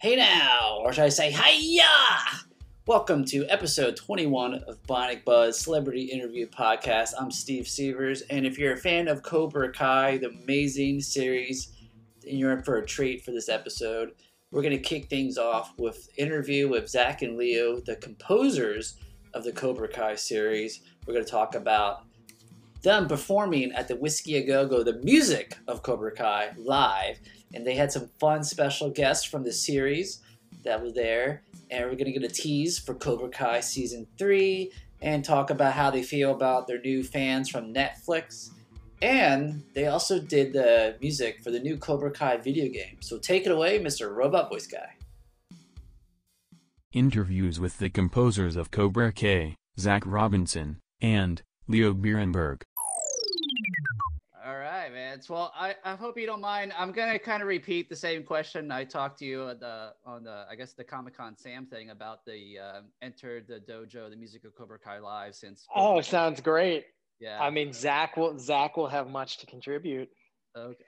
Hey now, or should I say, hiya! Welcome to episode 21 of Bionic Buzz Celebrity Interview Podcast. I'm Steve Severs, and if you're a fan of Cobra Kai, the amazing series, and you're in for a treat for this episode, we're going to kick things off with interview with Zach and Leo, the composers of the Cobra Kai series. We're going to talk about them performing at the Whiskey A Go Go, the music of Cobra Kai live, and they had some fun special guests from the series that were there. And we're gonna get a tease for Cobra Kai season three and talk about how they feel about their new fans from Netflix. And they also did the music for the new Cobra Kai video game. So take it away, Mr. Robot Voice Guy. Interviews with the composers of Cobra Kai, Zach Robinson, and Leo Birenberg. All right, man. Well, I, I hope you don't mind. I'm gonna kind of repeat the same question I talked to you at the on the I guess the Comic Con Sam thing about the uh, entered the dojo, the music of Cobra Kai live since. Oh, sounds great. Yeah. I mean, Zach will Zach will have much to contribute. Okay.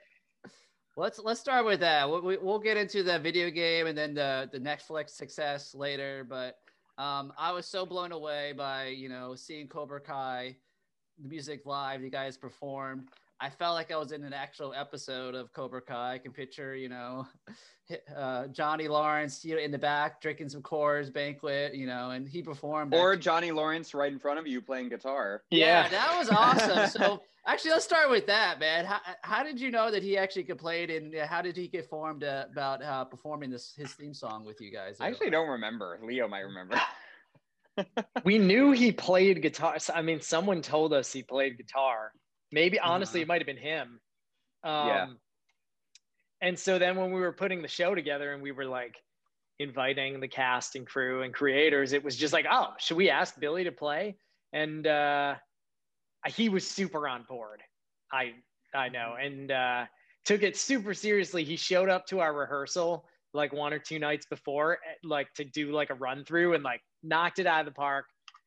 Let's let's start with that. We'll, we'll get into the video game and then the the Netflix success later. But um, I was so blown away by you know seeing Cobra Kai, the music live. You guys performed. I felt like I was in an actual episode of Cobra Kai. I can picture, you know, uh, Johnny Lawrence, you know, in the back drinking some Coors Banquet, you know, and he performed. Or Johnny Lawrence right in front of you playing guitar. Yeah, yeah that was awesome. so actually, let's start with that, man. How, how did you know that he actually could play it, and how did he get formed uh, about uh, performing this his theme song with you guys? I actually don't remember. Leo might remember. we knew he played guitar. I mean, someone told us he played guitar Maybe honestly, uh-huh. it might have been him. Um, yeah. And so then when we were putting the show together and we were like inviting the cast and crew and creators, it was just like, oh, should we ask Billy to play? And uh, he was super on board. I I know, mm-hmm. and uh, took it super seriously. He showed up to our rehearsal like one or two nights before, eh, like to do like a run through and like knocked it out of the park.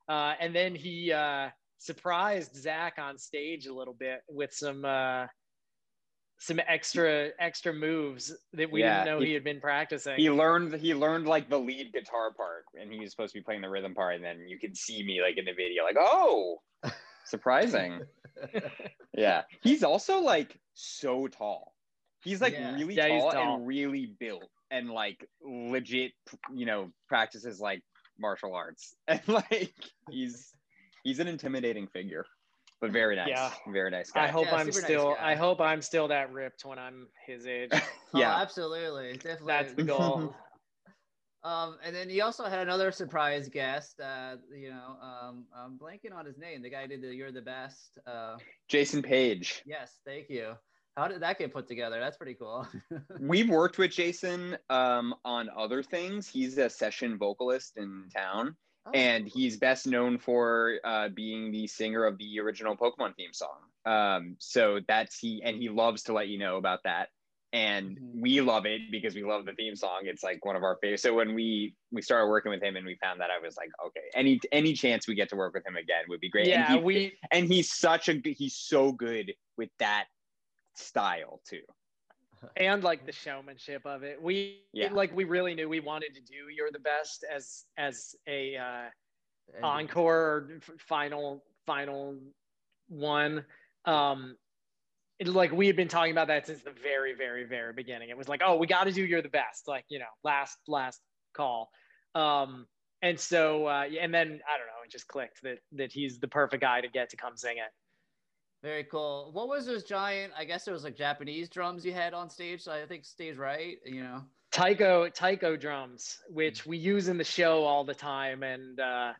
Uh, and then he uh, surprised Zach on stage a little bit with some uh, some extra extra moves that we yeah, didn't know he, he, had been practicing. He learned he learned like the lead guitar part, and he was supposed to be playing the rhythm part. And then you can see me like in the video, like oh, surprising. yeah, he's also like so tall. He's like yeah. really yeah, tall, tall and really built, and like legit, you know, practices like martial arts, and like he's he's an intimidating figure, but very nice. Yeah, very nice guy. I hope yeah, I'm still. Nice I hope I'm still that ripped when I'm his age. yeah, oh, absolutely, definitely. That's the goal. Um, and then he also had another surprise guest. Uh, you know, um, I'm blanking on his name. The guy did the "You're the Best." Uh, Jason Paige. Yes, thank you. How did that get put together? That's pretty cool. We've worked with Jason um, on other things. He's a session vocalist in town, Oh, and he's best known for uh, being the singer of the original Pokemon theme song. Um, so that's he, and he loves to let you know about that. And mm-hmm. we love it because we love the theme song. It's like one of our favorites. So when we we started working with him and we found that, I was like, okay, any any chance we get to work with him again would be great. Yeah, and he, we and he's such a he's so good with that style too and like the showmanship of it. We yeah. like we really knew we wanted to do "You're the Best" as as a uh, encore or final final one. Um, it, like we had been talking about that since the very very very beginning. It was like, oh, we got to do "You're the Best," like you know, last last call. Um, and so uh, and then I don't know, it just clicked that that he's the perfect guy to get to come sing it. Very cool. What was those giant? I guess it was like Japanese drums you had on stage. So I think stage right. You know. Taiko Taiko drums, which we use in the show all the time, and uh,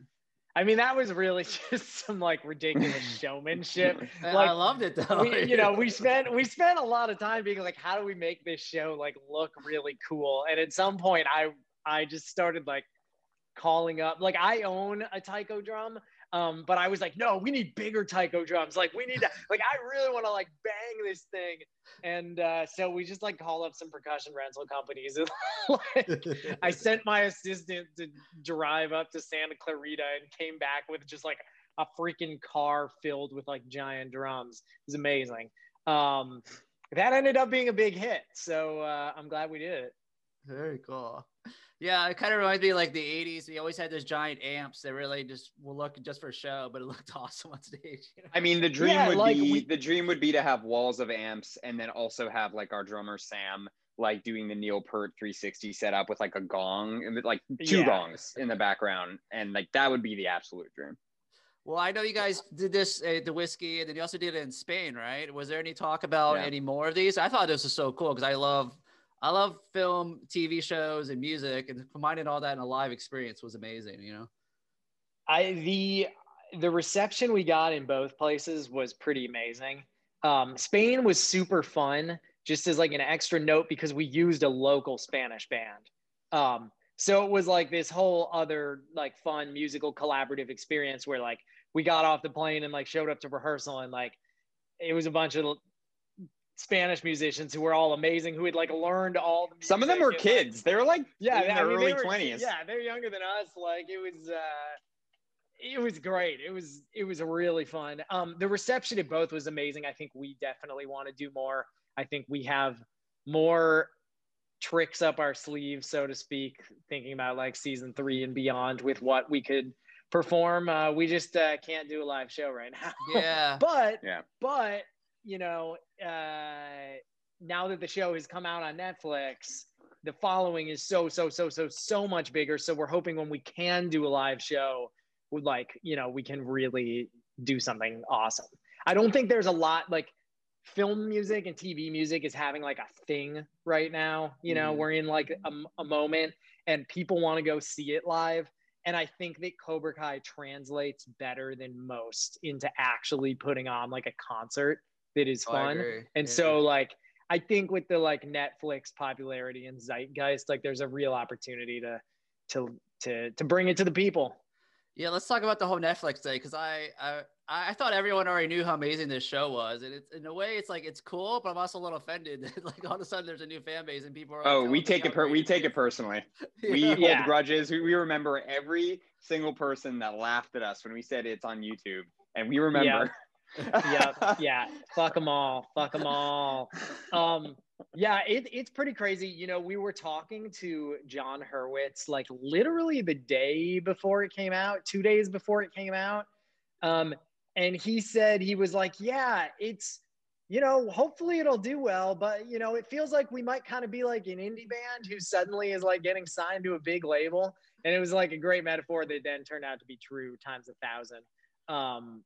I mean that was really just some like ridiculous showmanship. like, I loved it though. We, you know, we spent we spent a lot of time being like, how do we make this show like look really cool? And at some point, I I just started like calling up. Like I own a Taiko drum, um, but I was like, no, we need bigger taiko drums. Like we need to, like, I really want to like bang this thing. And uh, so we just like called up some percussion rental companies. And like, I sent my assistant to drive up to Santa Clarita and came back with just like a freaking car filled with like giant drums. It was amazing. Um, that ended up being a big hit. So uh, I'm glad we did it. Very cool. Yeah, it kind of reminds me of like the 80s. We always had those giant amps that really just will look just for show, but it looked awesome on stage. You know? I mean, the dream yeah, would like be we... the dream would be to have walls of amps and then also have like our drummer Sam like doing the Neil Peart 360 setup with like a gong and like two yeah. gongs in the background. And like that would be the absolute dream. Well, I know you guys did this uh, the whiskey, and then you also did it in Spain, right? Was there any talk about yeah. any more of these? I thought this was so cool because I love, I love film, TV shows, and music, and combining all that in a live experience was amazing. You know, I the the reception we got in both places was pretty amazing. Um, Spain was super fun, just as like an extra note because we used a local Spanish band. Um, so it was like this whole other like fun musical collaborative experience where like we got off the plane and like showed up to rehearsal and like it was a bunch of Spanish musicians who were all amazing, who had like learned all. The Some of them were kids. Like, they were like yeah, in their early twenties. Yeah, they're younger than us. Like it was, uh, it was great. It was it was really fun. Um, the reception at both was amazing. I think we definitely want to do more. I think we have more tricks up our sleeve, so to speak, thinking about like season three and beyond with what we could perform. Uh, we just uh, can't do a live show right now. Yeah. but yeah. but you know, uh, now that the show has come out on Netflix, the following is so so so so so much bigger. So we're hoping when we can do a live show, with like you know we can really do something awesome. I don't think there's a lot like film music and TV music is having like a thing right now. You know, mm. we're in like a, a moment and people want to go see it live. And I think that Cobra Kai translates better than most into actually putting on like a concert that is oh, fun. and yeah. so like I think with the like Netflix popularity and zeitgeist, like there's a real opportunity to to to to bring it to the people. Yeah, let's talk about the whole Netflix thing because I, I I thought everyone already knew how amazing this show was, and it's in a way it's like it's cool, but I'm also a little offended. like all of a sudden there's a new fan base and people are. Oh, we take it per- we take it personally. yeah. We hold yeah. grudges. We, we remember every single person that laughed at us when we said it's on YouTube, and we remember. Yeah, yeah, yeah. Fuck them all. Fuck them all. Um, yeah, it, it's pretty crazy. You know, we were talking to Jon Hurwitz like literally the day before it came out, two days before it came out. Um, and he said, he was like, yeah, it's, you know, hopefully it'll do well, but you know, it feels like we might kind of be like an indie band who suddenly is like getting signed to a big label. And it was like a great metaphor that then turned out to be true times a thousand. Um,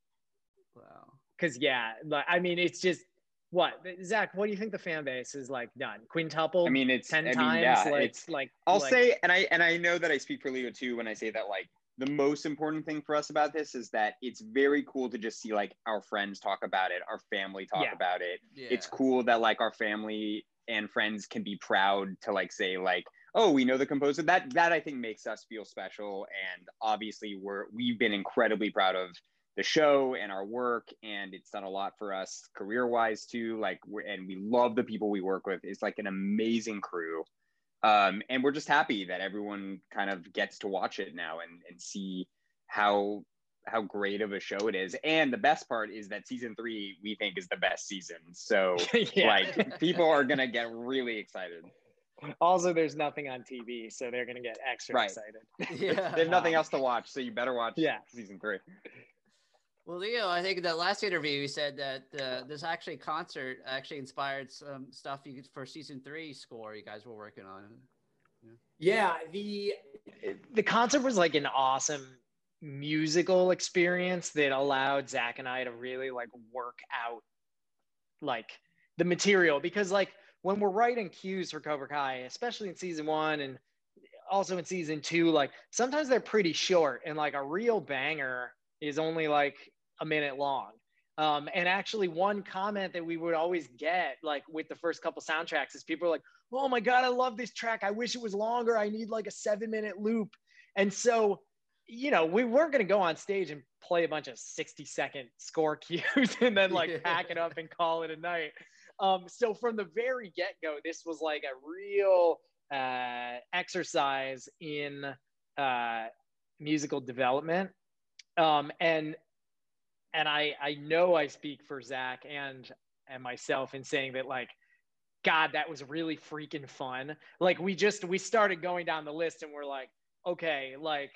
wow. Cause yeah, I mean, it's just, what Zach? What do you think the fan base is like done? Quintuple? I mean, it's ten I mean, times. Yeah, like, it's like I'll like, say, and I and I know that I speak for Leo too when I say that like the most important thing for us about this is that it's very cool to just see like our friends talk about it, our family talk yeah. about it. Yeah. It's cool that like our family and friends can be proud to like say like oh we know the composer that that i think makes us feel special and obviously we're we've been incredibly proud of the show and our work and it's done a lot for us career wise too like and we love the people we work with. It's like an amazing crew. Um, and we're just happy that everyone kind of gets to watch it now and, and see how how great of a show it is. And the best part is that season three we think is the best season. So like people are gonna get really excited. Also there's nothing on tv so they're gonna get extra right. excited. Yeah there's nothing else to watch so you better watch yeah. season three well, Leo, I think that last interview you said that uh, this actually concert actually inspired some stuff you for season three score you guys were working on. Yeah. yeah, the the concert was like an awesome musical experience that allowed Zach and I to really like work out like the material because like when we're writing cues for Cobra Kai, especially in season one and also in season two, like sometimes they're pretty short and like a real banger is only like a minute long. Um, and actually, one comment that we would always get, like with the first couple soundtracks, is people are like, "Oh my god, I love this track. I wish it was longer. I need like a seven-minute loop." And so, you know, we weren't going to go on stage and play a bunch of sixty-second score cues and then like pack it up and call it a night. Um, so from the very get-go, this was like a real uh, exercise in uh, musical development um, and and I I know I speak for Zach and and myself in saying that like God, that was really freaking fun. Like we just we started going down the list and we're like, okay, like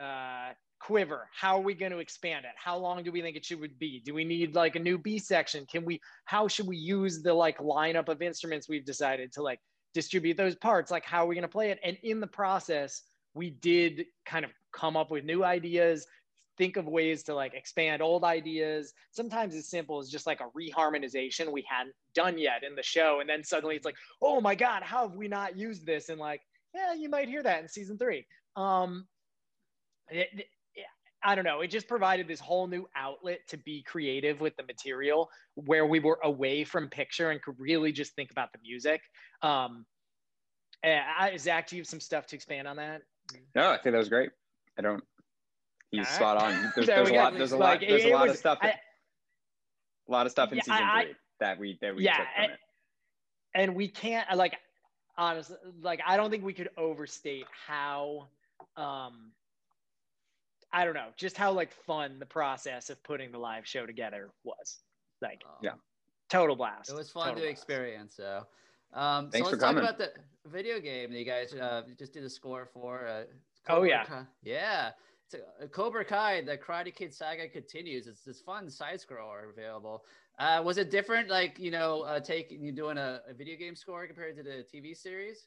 uh quiver how are we going to expand it? How long do we think it should be? Do we need like a new b section? Can we how should we use the like lineup of instruments we've decided to like distribute those parts? Like how are we going to play it? And in the process we did kind of come up with new ideas think of ways to like expand old ideas sometimes as simple as just like a reharmonization we hadn't done yet in the show and then suddenly it's like oh my god how have we not used this and like yeah you might hear that in season three um it, it, I don't know. It just provided this whole new outlet to be creative with the material where we were away from picture and could really just think about the music. Um, I, Zach, do you have some stuff to expand on that? No, I think that was great. I don't. He's right. spot on. There's, there's a lot. There's a like, lot. There's a lot was, of stuff. That, I, a lot of stuff in yeah, season I, three that we that we yeah, took from and, it. And we can't like honestly like I don't think we could overstate how um I don't know, just how like fun the process of putting the live show together was. Like, um, yeah, total blast. It was fun total to blast. experience. So, um, Thanks so let's talk coming. about the video game that you guys uh, just did a score for. Uh, oh yeah, yeah. It's a, Cobra Kai, the Karate Kid saga continues. It's this fun side scroller available. Uh, was it different, like you know, uh, taking you doing a, a video game score compared to the TV series?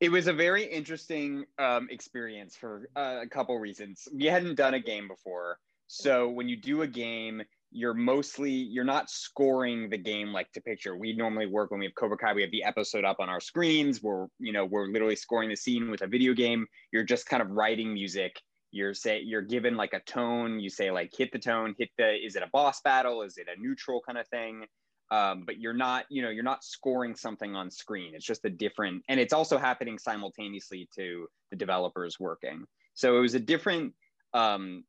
it was a very interesting um, experience for uh, a couple reasons. We hadn't done a game before, so when you do a game, you're mostly you're not scoring the game like to picture. We normally work when we have Cobra Kai, we have the episode up on our screens. We're you know we're literally scoring the scene with a video game. You're just kind of writing music. You're say you're given like a tone. You say like hit the tone, hit the. Is it a boss battle? Is it a neutral kind of thing? um, but you're not you know you're not scoring something on screen it's just a different and it's also happening simultaneously to the developers working so it was a different um,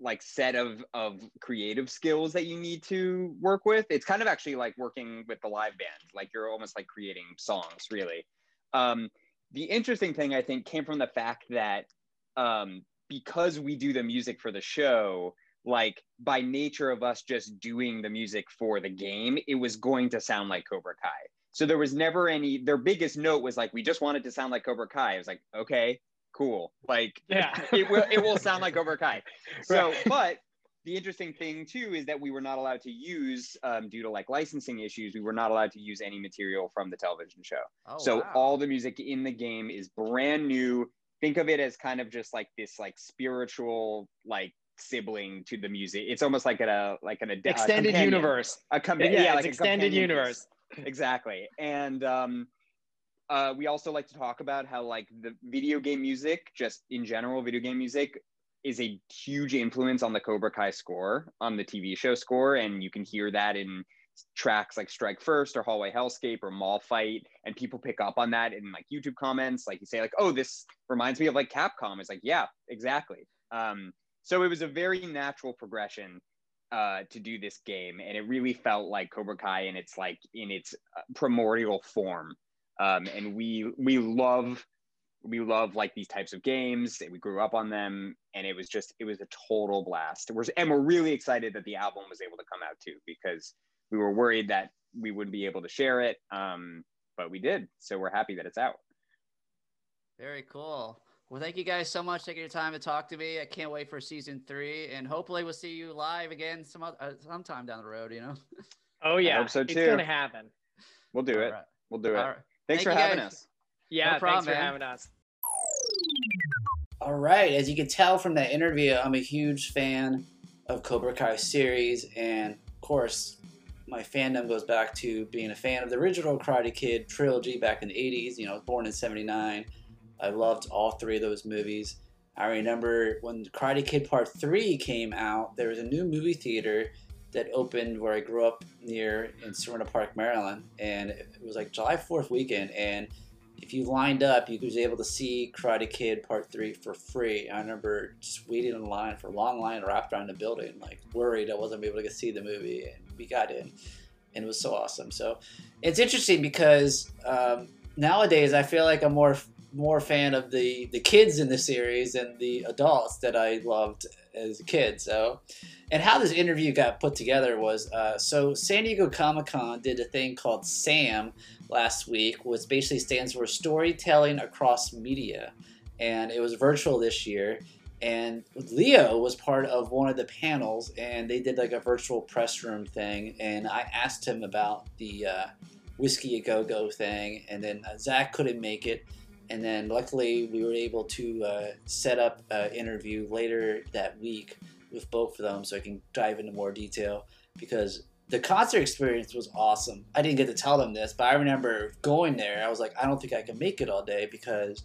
like set of of creative skills that you need to work with it's kind of actually like working with the live band like you're almost like creating songs really um, the interesting thing i think came from the fact that um, because we do the music for the show like by nature of us just doing the music for the game, it was going to sound like Cobra Kai. So there was never any, their biggest note was like, we just wanted to sound like Cobra Kai. I was like, okay, cool. Like, yeah, it will, it will sound like Cobra Kai. So, right. but the interesting thing too is that we were not allowed to use, um, due to like licensing issues, we were not allowed to use any material from the television show. Oh, so wow. all the music in the game is brand new. Think of it as kind of just like this like spiritual like sibling to the music. It's almost like a like an extended a universe. A com- yeah, yeah like extended universe. exactly. And um, uh, we also like to talk about how like the video game music, just in general, video game music is a huge influence on the Cobra Kai score, on the TV show score, and you can hear that in tracks like Strike First or Hallway Hellscape or Mall Fight, and people pick up on that in like YouTube comments. Like you say, like, "Oh, this reminds me of like Capcom." It's like, yeah, exactly. Um, so it was a very natural progression uh, to do this game, and it really felt like Cobra Kai in its like in its uh, primordial form. Um, and we we love we love like these types of games. We grew up on them, and it was just it was a total blast. We're, and we're really excited that the album was able to come out too, because we were worried that we wouldn't be able to share it, um, but we did. So we're happy that it's out. Very cool. Well, thank you guys so much taking your time to talk to me. I can't wait for season three, and hopefully we'll see you live again some uh, sometime down the road. You know. Oh yeah, I hope so too. It's gonna happen. We'll do All it. Right. We'll do it. Right. Thanks thank for having guys. us. Yeah, no problem, thanks for man. having us. All right, as you can tell from that interview, I'm a huge fan of Cobra Kai series, and of course, my fandom goes back to being a fan of the original Karate Kid trilogy back in the 80s. You know, I was born in '79 I loved all three of those movies. I remember when Karate Kid Part 3 came out, there was a new movie theater that opened where I grew up near in Severna Park, Maryland. And it was like July 4th weekend. And if you lined up, you was able to see Karate Kid Part 3 for free. I remember just waiting in line for a long line wrapped around the building, like worried I wasn't able to see the movie. And we got in. And it was so awesome. So it's interesting because um, nowadays I feel like I'm more more fan of the the kids in the series and the adults that I loved as a kid. So, and how this interview got put together was uh, so San Diego Comic Con did a thing called SAM last week, which basically stands for Storytelling Across Media, and it was virtual this year. And Leo was part of one of the panels, and they did like a virtual press room thing. And I asked him about the uh, whiskey a go go thing, and then uh, Zach couldn't make it and then luckily we were able to uh, set up an interview later that week with both of them so I can dive into more detail because the concert experience was awesome. I didn't get to tell them this, but I remember going there. I was like, I don't think I can make it all day because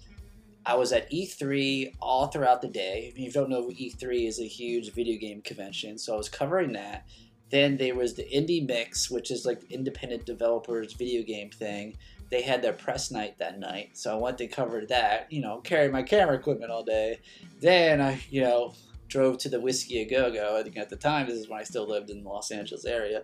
I was at E3 all throughout the day. If you don't know, E3 is a huge video game convention, so I was covering that. Then there was the Indie Mix, which is like independent developers video game thing they had their press night that night. So I went to cover that, you know, carried my camera equipment all day. Then I, you know, drove to the Whiskey A Go Go. I think at the time, this is when I still lived in the Los Angeles area.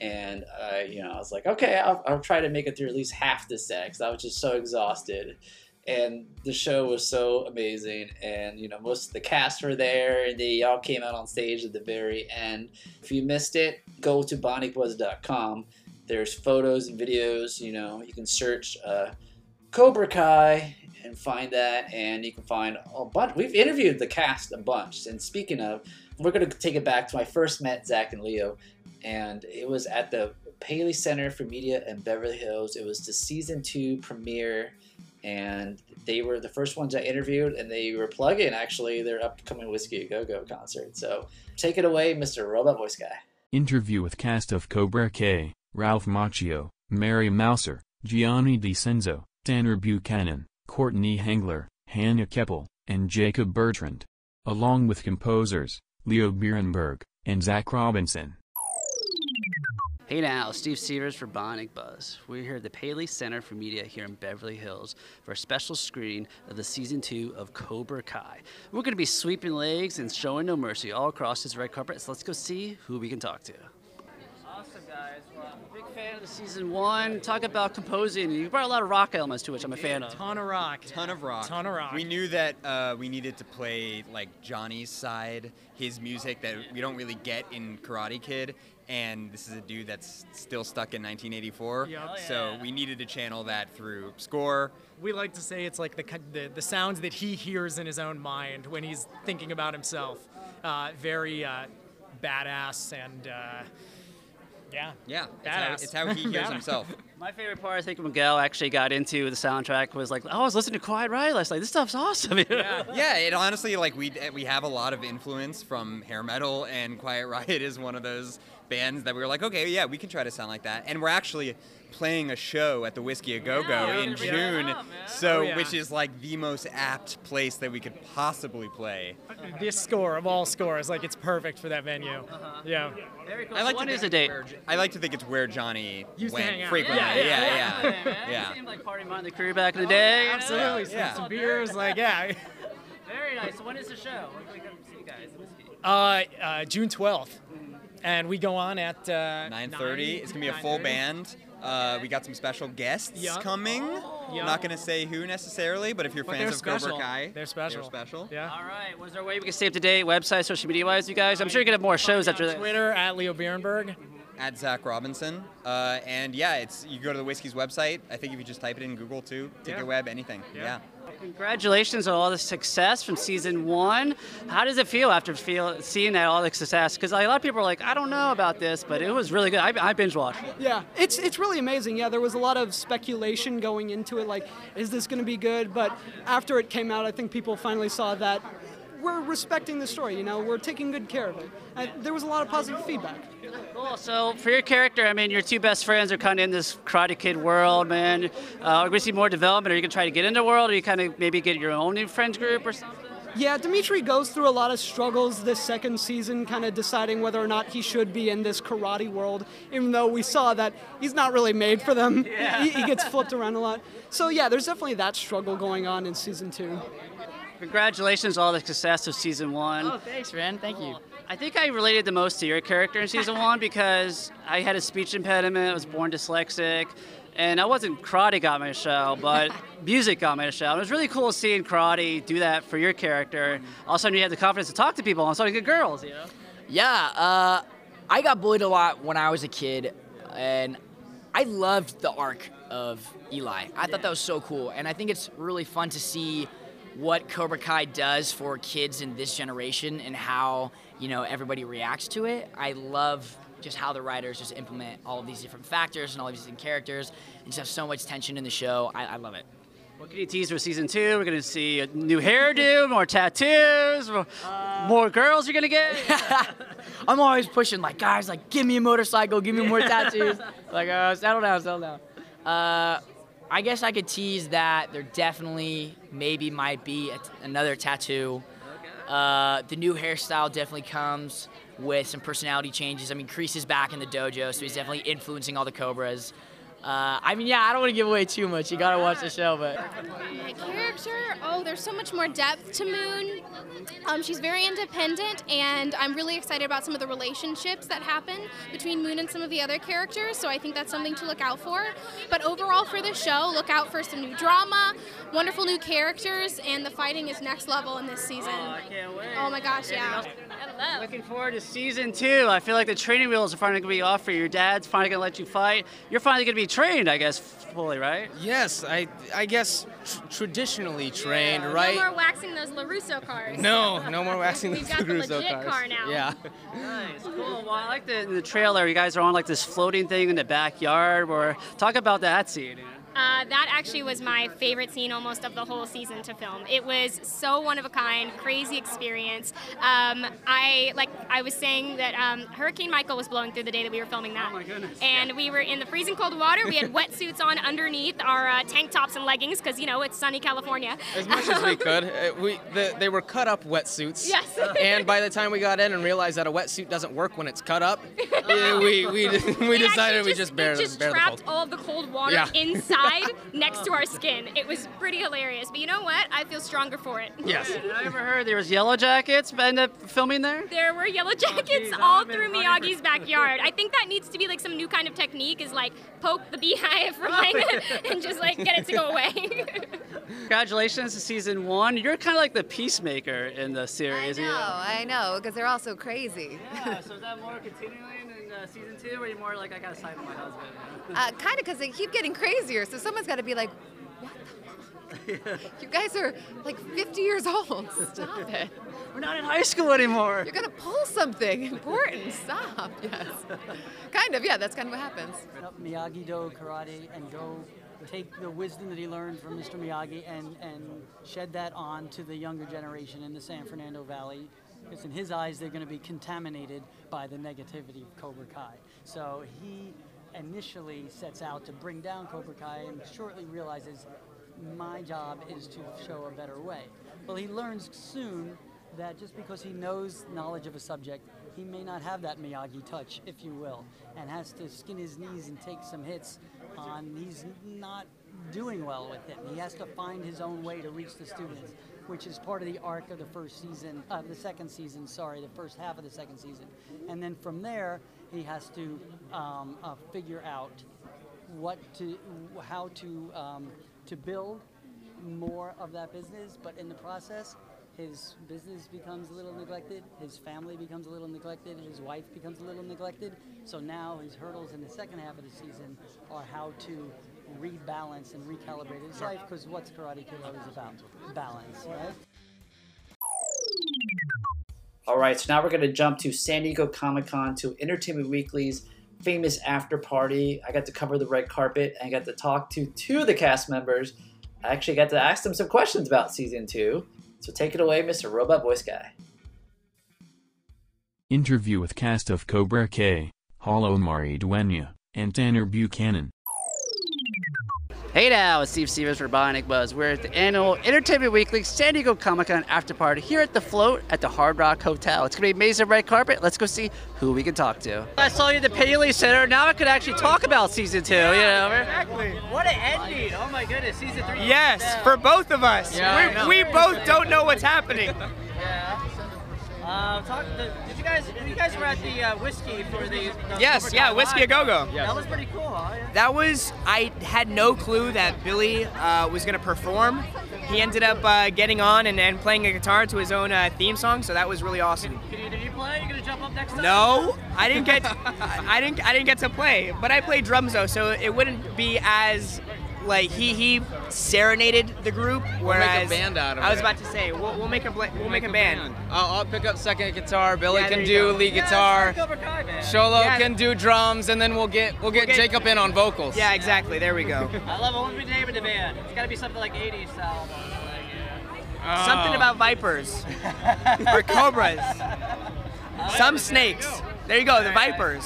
And I, you know, I was like, okay, I'll, I'll try to make it through at least half the set because I was just so exhausted. And the show was so amazing. And, you know, most of the cast were there and they all came out on stage at the very end. If you missed it, go to bionicbuzz.com there's photos and videos. You know, you can search uh, Cobra Kai and find that, and you can find a bunch. We've interviewed the cast a bunch. And speaking of, we're going to take it back to when I first met Zach and Leo, and it was at the Paley Center for Media in Beverly Hills. It was the season two premiere, and they were the first ones I interviewed, and they were plugging actually their upcoming Whiskey Go Go concert. So take it away, Mr. Robot Voice Guy. Interview with cast of Cobra Kai. Ralph Macchio, Mary Mouser, Gianni DeCenzo, Tanner Buchanan, Courtney Henggeler, Hannah Kepple, and Jacob Bertrand. Along with composers, Leo Birenberg, and Zach Robinson. Hey now, Steve Severs for Bionic Buzz. We're here at the Paley Center for Media here in Beverly Hills for a special screening of the season two of Cobra Kai. We're going to be sweeping legs and showing no mercy all across this red carpet, so let's go see who we can talk to Awesome, guys. Well, I'm a big fan of the season one. Talk about composing. You brought a lot of rock elements to which I'm a fan of. Ton of rock. Ton of rock. Ton of rock. We knew that uh, we needed to play like Johnny's side, his music that we don't really get in Karate Kid. And this is a dude that's still stuck in 1984. Yep. Oh, yeah. So we needed to channel that through score. We like to say it's like the, the, the sounds that he hears in his own mind when he's thinking about himself. Uh, very uh, badass and uh, yeah. Yeah. It's how, it's how, he hears himself. My favorite part, I think, Miguel actually got into the soundtrack was like, oh, I was listening to Quiet Riot last night. This stuff's awesome. yeah. yeah. It honestly, like, we we have a lot of influence from hair metal, and Quiet Riot is one of those bands that we were like, okay, yeah, we can try to sound like that. And we're actually playing a show at the Whiskey a Go Go yeah, in June, up, so oh, yeah. which is like the most apt place that we could possibly play. This score of all scores, like it's perfect for that venue. Uh-huh. Yeah. Very cool. I like so to date? I like to think it's where Johnny Used went frequently. Yeah, yeah, yeah. yeah. yeah. yeah. Seemed like party the crew back in the day. Oh, absolutely. Yeah. Some, some beers, like yeah. Very nice. So when is the show? When can we come see you guys? Uh, uh, June 12th and we go on at uh, 9:30. It's gonna be a full band. Uh, we got some special guests yep. coming. Yep. I'm not gonna say who necessarily, but if you're but fans of special. Cobra Kai, they're special. They're special. Yeah. All right. Was there a way we could stay up to date, website, social media wise, you guys? I'm sure you're gonna have more shows after that. Twitter at Leo Birenberg. At Zach Robinson, uh, and yeah, it's you go to the whiskey's website. I think if you just type it in Google too, Ticket yeah. Web, anything. yeah. yeah. Congratulations on all the success from season one. How does it feel after feel seeing that all the success? Because a lot of people are like, I don't know about this, but it was really good. I, I binge watched. Yeah, it's it's really amazing. Yeah, there was a lot of speculation going into it, like, is this going to be good? But after it came out, I think people finally saw that we're respecting the story. You know, we're taking good care of it. And there was a lot of positive feedback. Cool. So for your character, I mean, your two best friends are kind of in this Karate Kid world, man. Uh, are we see more development? Are you gonna try to get into the world, or you kind of maybe get your own new friends group or something? Yeah, Demetri goes through a lot of struggles this second season, kind of deciding whether or not he should be in this karate world, even though we saw that he's not really made for them. Yeah. he, he gets flipped around a lot. So, yeah, there's definitely that struggle going on in season two. Congratulations on all the success of season one. Oh, thanks, Ren. Thank you. I think I related the most to your character in season one because I had a speech impediment. I was born dyslexic. and I wasn't karate got my a show, but music got my a show. And it was really cool seeing karate do that for your character. All of a sudden, you had the confidence to talk to people, and all to get girls, you know. Yeah, uh, I got bullied a lot when I was a kid, and I loved the arc of Eli. I thought that was so cool, and I think it's really fun to see what Cobra Kai does for kids in this generation and how you know everybody reacts to it. I love just how the writers just implement all of these different factors and all of these different characters and just have so much tension in the show. I, I love it. What can you tease for season two? We're gonna see a new hairdo, more tattoos, more, more girls you're gonna get. I'm always pushing like guys like give me a motorcycle, give me more tattoos. like uh, settle down, settle down. Uh, I guess I could tease that there definitely maybe might be another tattoo. Uh, the new hairstyle definitely comes with some personality changes. I mean, Kreese is back in the dojo, so he's definitely influencing all the Cobras. Uh, I mean, yeah, I don't want to give away too much. You gotta watch the show, but My character, oh, there's so much more depth to Moon. Um, she's very independent, and I'm really excited about some of the relationships that happen between Moon and some of the other characters. So I think that's something to look out for. But overall, for the show, look out for some new drama, wonderful new characters, and the fighting is next level in this season. Oh, I can't wait. Oh my gosh, yeah. Looking forward to season two. I feel like the training wheels are finally gonna be off for you. Your dad's finally gonna let you fight. You're finally gonna be trained, I guess, fully, right? Yes, I I guess tr- traditionally trained, right? No more waxing those LaRusso cars. No, no more waxing those LaRusso cars. We've got the legit cars. car now. Yeah. Nice, cool. Well, I like the, the trailer. You guys are on like this floating thing in the backyard. Or talk about that scene. Uh, that actually was my favorite scene almost of the whole season to film. It was so one of a kind, crazy experience. Um, I like I was saying that um, Hurricane Michael was blowing through the day that we were filming that. Oh my goodness. And we were in the freezing cold water. We had wetsuits on underneath our uh, tank tops and leggings because you know it's sunny California. As much as we could. Uh, we the, they were cut up wetsuits. Yes. and by the time we got in and realized that a wetsuit doesn't work when it's cut up, uh, we we, we decided actually we just bear, it just bear the trapped cold. all of the cold water Yeah. inside next to our skin. It was pretty hilarious. But you know what? I feel stronger for it. Yes. I ever heard there was Yellow Jackets end up filming there. There were yellow oh, jackets geez, all through running Miyagi's backyard. I think that needs to be like some new kind of technique is like poke the beehive oh, right and just like get it to go away. Congratulations to season one. You're kind of like the peacemaker in the series. I know, I know, because they're all so crazy. Yeah, so is that more continuing in uh, season two, or are you more like I gotta side with my husband? Uh, kind of because they keep getting crazier, so someone's got to be like, what the fuck? You guys are like 50 years old. Stop it. We're not in high school anymore. You're going to pull something important. Stop. Yes. Kind of, yeah, that's kind of what happens. up Miyagi Do karate and go take the wisdom that he learned from Mr. Miyagi and, and shed that on to the younger generation in the San Fernando Valley. Because in his eyes, they're going to be contaminated by the negativity of Cobra Kai. So he initially sets out to bring down Cobra Kai and shortly realizes my job is to show a better way. Well, he learns soon that just because he knows knowledge of a subject, he may not have that Miyagi touch, if you will, and has to skin his knees and take some hits on he's not doing well with it. He has to find his own way to reach the students, which is part of the arc of the first season, uh, the second season, sorry, the first half of the second season. And then from there, he has to um, uh, figure out what to, how to, um, to build more of that business, but in the process, his business becomes a little neglected, his family becomes a little neglected, his wife becomes a little neglected. So now his hurdles in the second half of the season are how to rebalance and recalibrate his life, because what's Karate Kid always about? Balance, right? All right, so now we're going to jump to San Diego Comic Con to Entertainment Weekly's famous after party. I got to cover the red carpet and I got to talk to two of the cast members. I actually got to ask them some questions about season two. So take it away, Mr. Robot Voice Guy. Interview with cast of Cobra K, Xolo Maridueña, and Tanner Buchanan. Hey now, it's Steve Stevens for Bionic Buzz. We're at the annual Entertainment Weekly San Diego Comic Con after party here at the float at the Hard Rock Hotel. It's gonna be amazing red carpet. Let's go see who we can talk to. I saw you at the Paley Center. Now I could actually talk about season two. you know, Exactly. what an ending! Oh my goodness, season three. Yes, for both of us. Yeah, we we both don't know what's happening. Yeah. Uh, talk, did you you guys, you guys were at the uh, whiskey for the. the Yes, yeah, Whiskey Live. A Go-Go. That was pretty cool. Huh? That was I had no clue that Billy uh, was gonna perform. He ended up uh, getting on and, and playing a guitar to his own uh, theme song, so that was really awesome. Can you, did you play? You gonna jump up next time? No, I didn't get I didn't I didn't get to play, but I played drums though, so it wouldn't be as like he he serenaded the group. We'll make a Whereas band out of I was it. about to say we'll, we'll make a bla- we'll, make, a band. I'll, I'll pick up second guitar. Billy Yeah, can do go. lead Yeah, guitar. Kai, man. Xolo Yeah. can do drums, and then we'll get we'll get, get- Jacob in on vocals. Yeah, exactly. There we go. I love it. What would be the name of the band? It's gotta be something like 80s style. Oh. Something about vipers or cobras. Some snakes. There you go, the vipers.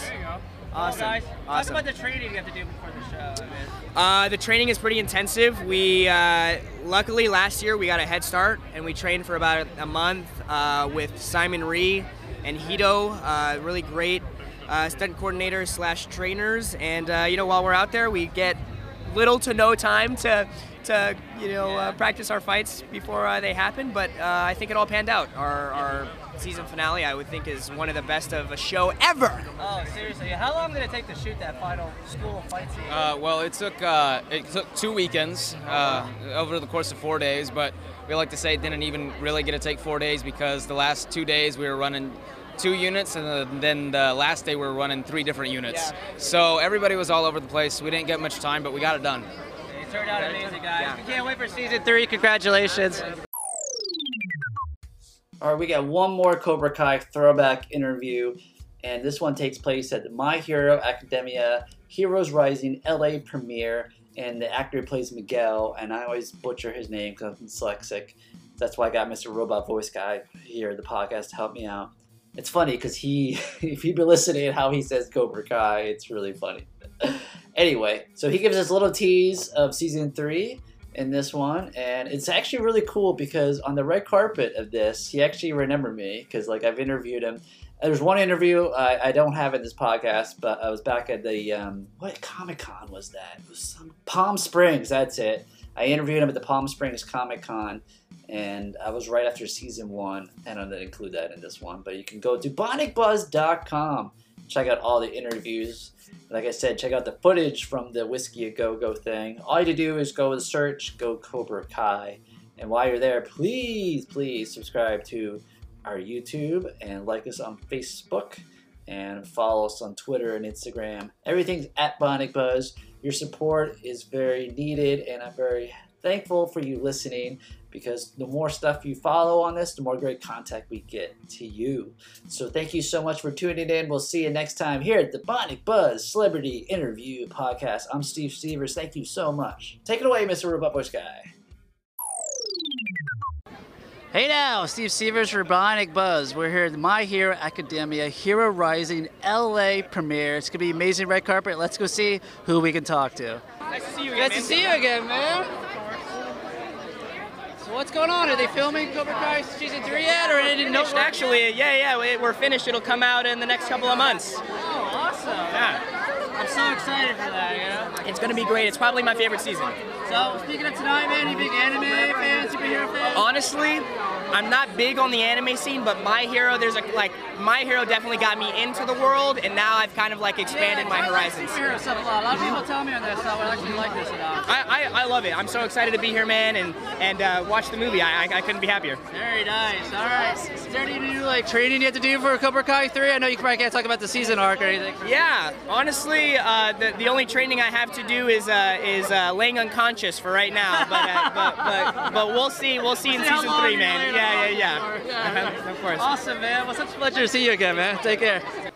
Awesome. Guys, Awesome. Talk about the training you have to do before the show. I mean. Uh, the training is pretty intensive. We uh, luckily last year we got a head start and we trained for about a month uh, with Simon Rhee and Hiro, uh, really great uh, stunt coordinators slash trainers. And uh, you know, while we're out there, we get little to no time to to you know practice our fights before they happen. But I think it all panned out. Our, our season finale, I would think, is one of the best of a show ever. Oh, seriously? How long did it take to shoot that final school fight scene? Uh, well, it took uh, it took two weekends uh, over the course of four days, but we like to say it didn't even really get to take four days because the last two days we were running two units, and then the last day we were running three different units. So everybody was all over the place. We didn't get much time, but we got it done. It turned out amazing, guys. We can't wait for season three. Congratulations. All right, we got one more Cobra Kai throwback interview, and this one takes place at the My Hero Academia Heroes Rising LA premiere. And the actor plays Miguel, and I always butcher his name because I'm dyslexic. That's why I got Mr. Robot Voice Guy here the podcast to help me out. It's funny because he, if you've been listening how he says Cobra Kai, it's really funny. anyway, so he gives us a little tease of season three in this one, and it's actually really cool because on the red carpet of this, he actually remembered me because like I've interviewed him. There's one interview I, I don't have in this podcast, but I was back at the um, what Comic Con was that? It was some Palm Springs. That's it. I interviewed him at the Palm Springs Comic Con, and I was right after season one, and I didn't include that in this one. But you can go to bionicbuzz.com, check out all the interviews. Like I said, check out the footage from the Whiskey a Go Go thing. All you to do is go and search Go Cobra Kai. And while you're there, please, please subscribe to our YouTube and like us on Facebook and follow us on Twitter and Instagram. Everything's at Bionic Buzz. Your support is very needed, and I'm very thankful for you listening because the more stuff you follow on this, the more great content we get to you. So thank you so much for tuning in. We'll see you next time here at the Bionic Buzz Celebrity Interview Podcast. I'm Steve Stevers. Thank you so much. Take it away, Mr. Robot Voice Guy. Hey now, Steve Severs for Bionic Buzz. We're here at the My Hero Academia Hero Rising LA premiere. It's gonna be amazing red carpet. Let's go see who we can talk to. Nice to see you again. Nice to see you again, man. What's going on? Are they filming Cobra Kai season three yet, or know? Finished, actually, yeah, yeah, we- we're finished. It'll come out in the next couple of months. Oh, awesome. Yeah. I'm so excited for that, you know? It's gonna be great. It's probably my favorite season. So, speaking of tonight, man, you big anime fan, superhero fan? Honestly, I'm not big on the anime scene, but My Hero, there's a like My Hero definitely got me into the world, and now I've kind of like expanded my I like horizons. superhero stuff a lot. A lot of people tell me on this, so I would actually like this a lot. I, I, I love it. I'm so excited to be here, man, and and uh, watch the movie. I, I, I couldn't be happier. Very nice. All right. Is there any new like training you have to do for Cobra Kai three? I know you probably can't talk about the season arc or anything. Yeah, honestly, uh, the, the only training I have to do is uh, is uh, laying unconscious for right now. But, uh, but, but but we'll see. We'll see in season three, man. Yeah, yeah, yeah. Yeah. of course. Awesome, man. Well, such a pleasure to see you again, man. Take care.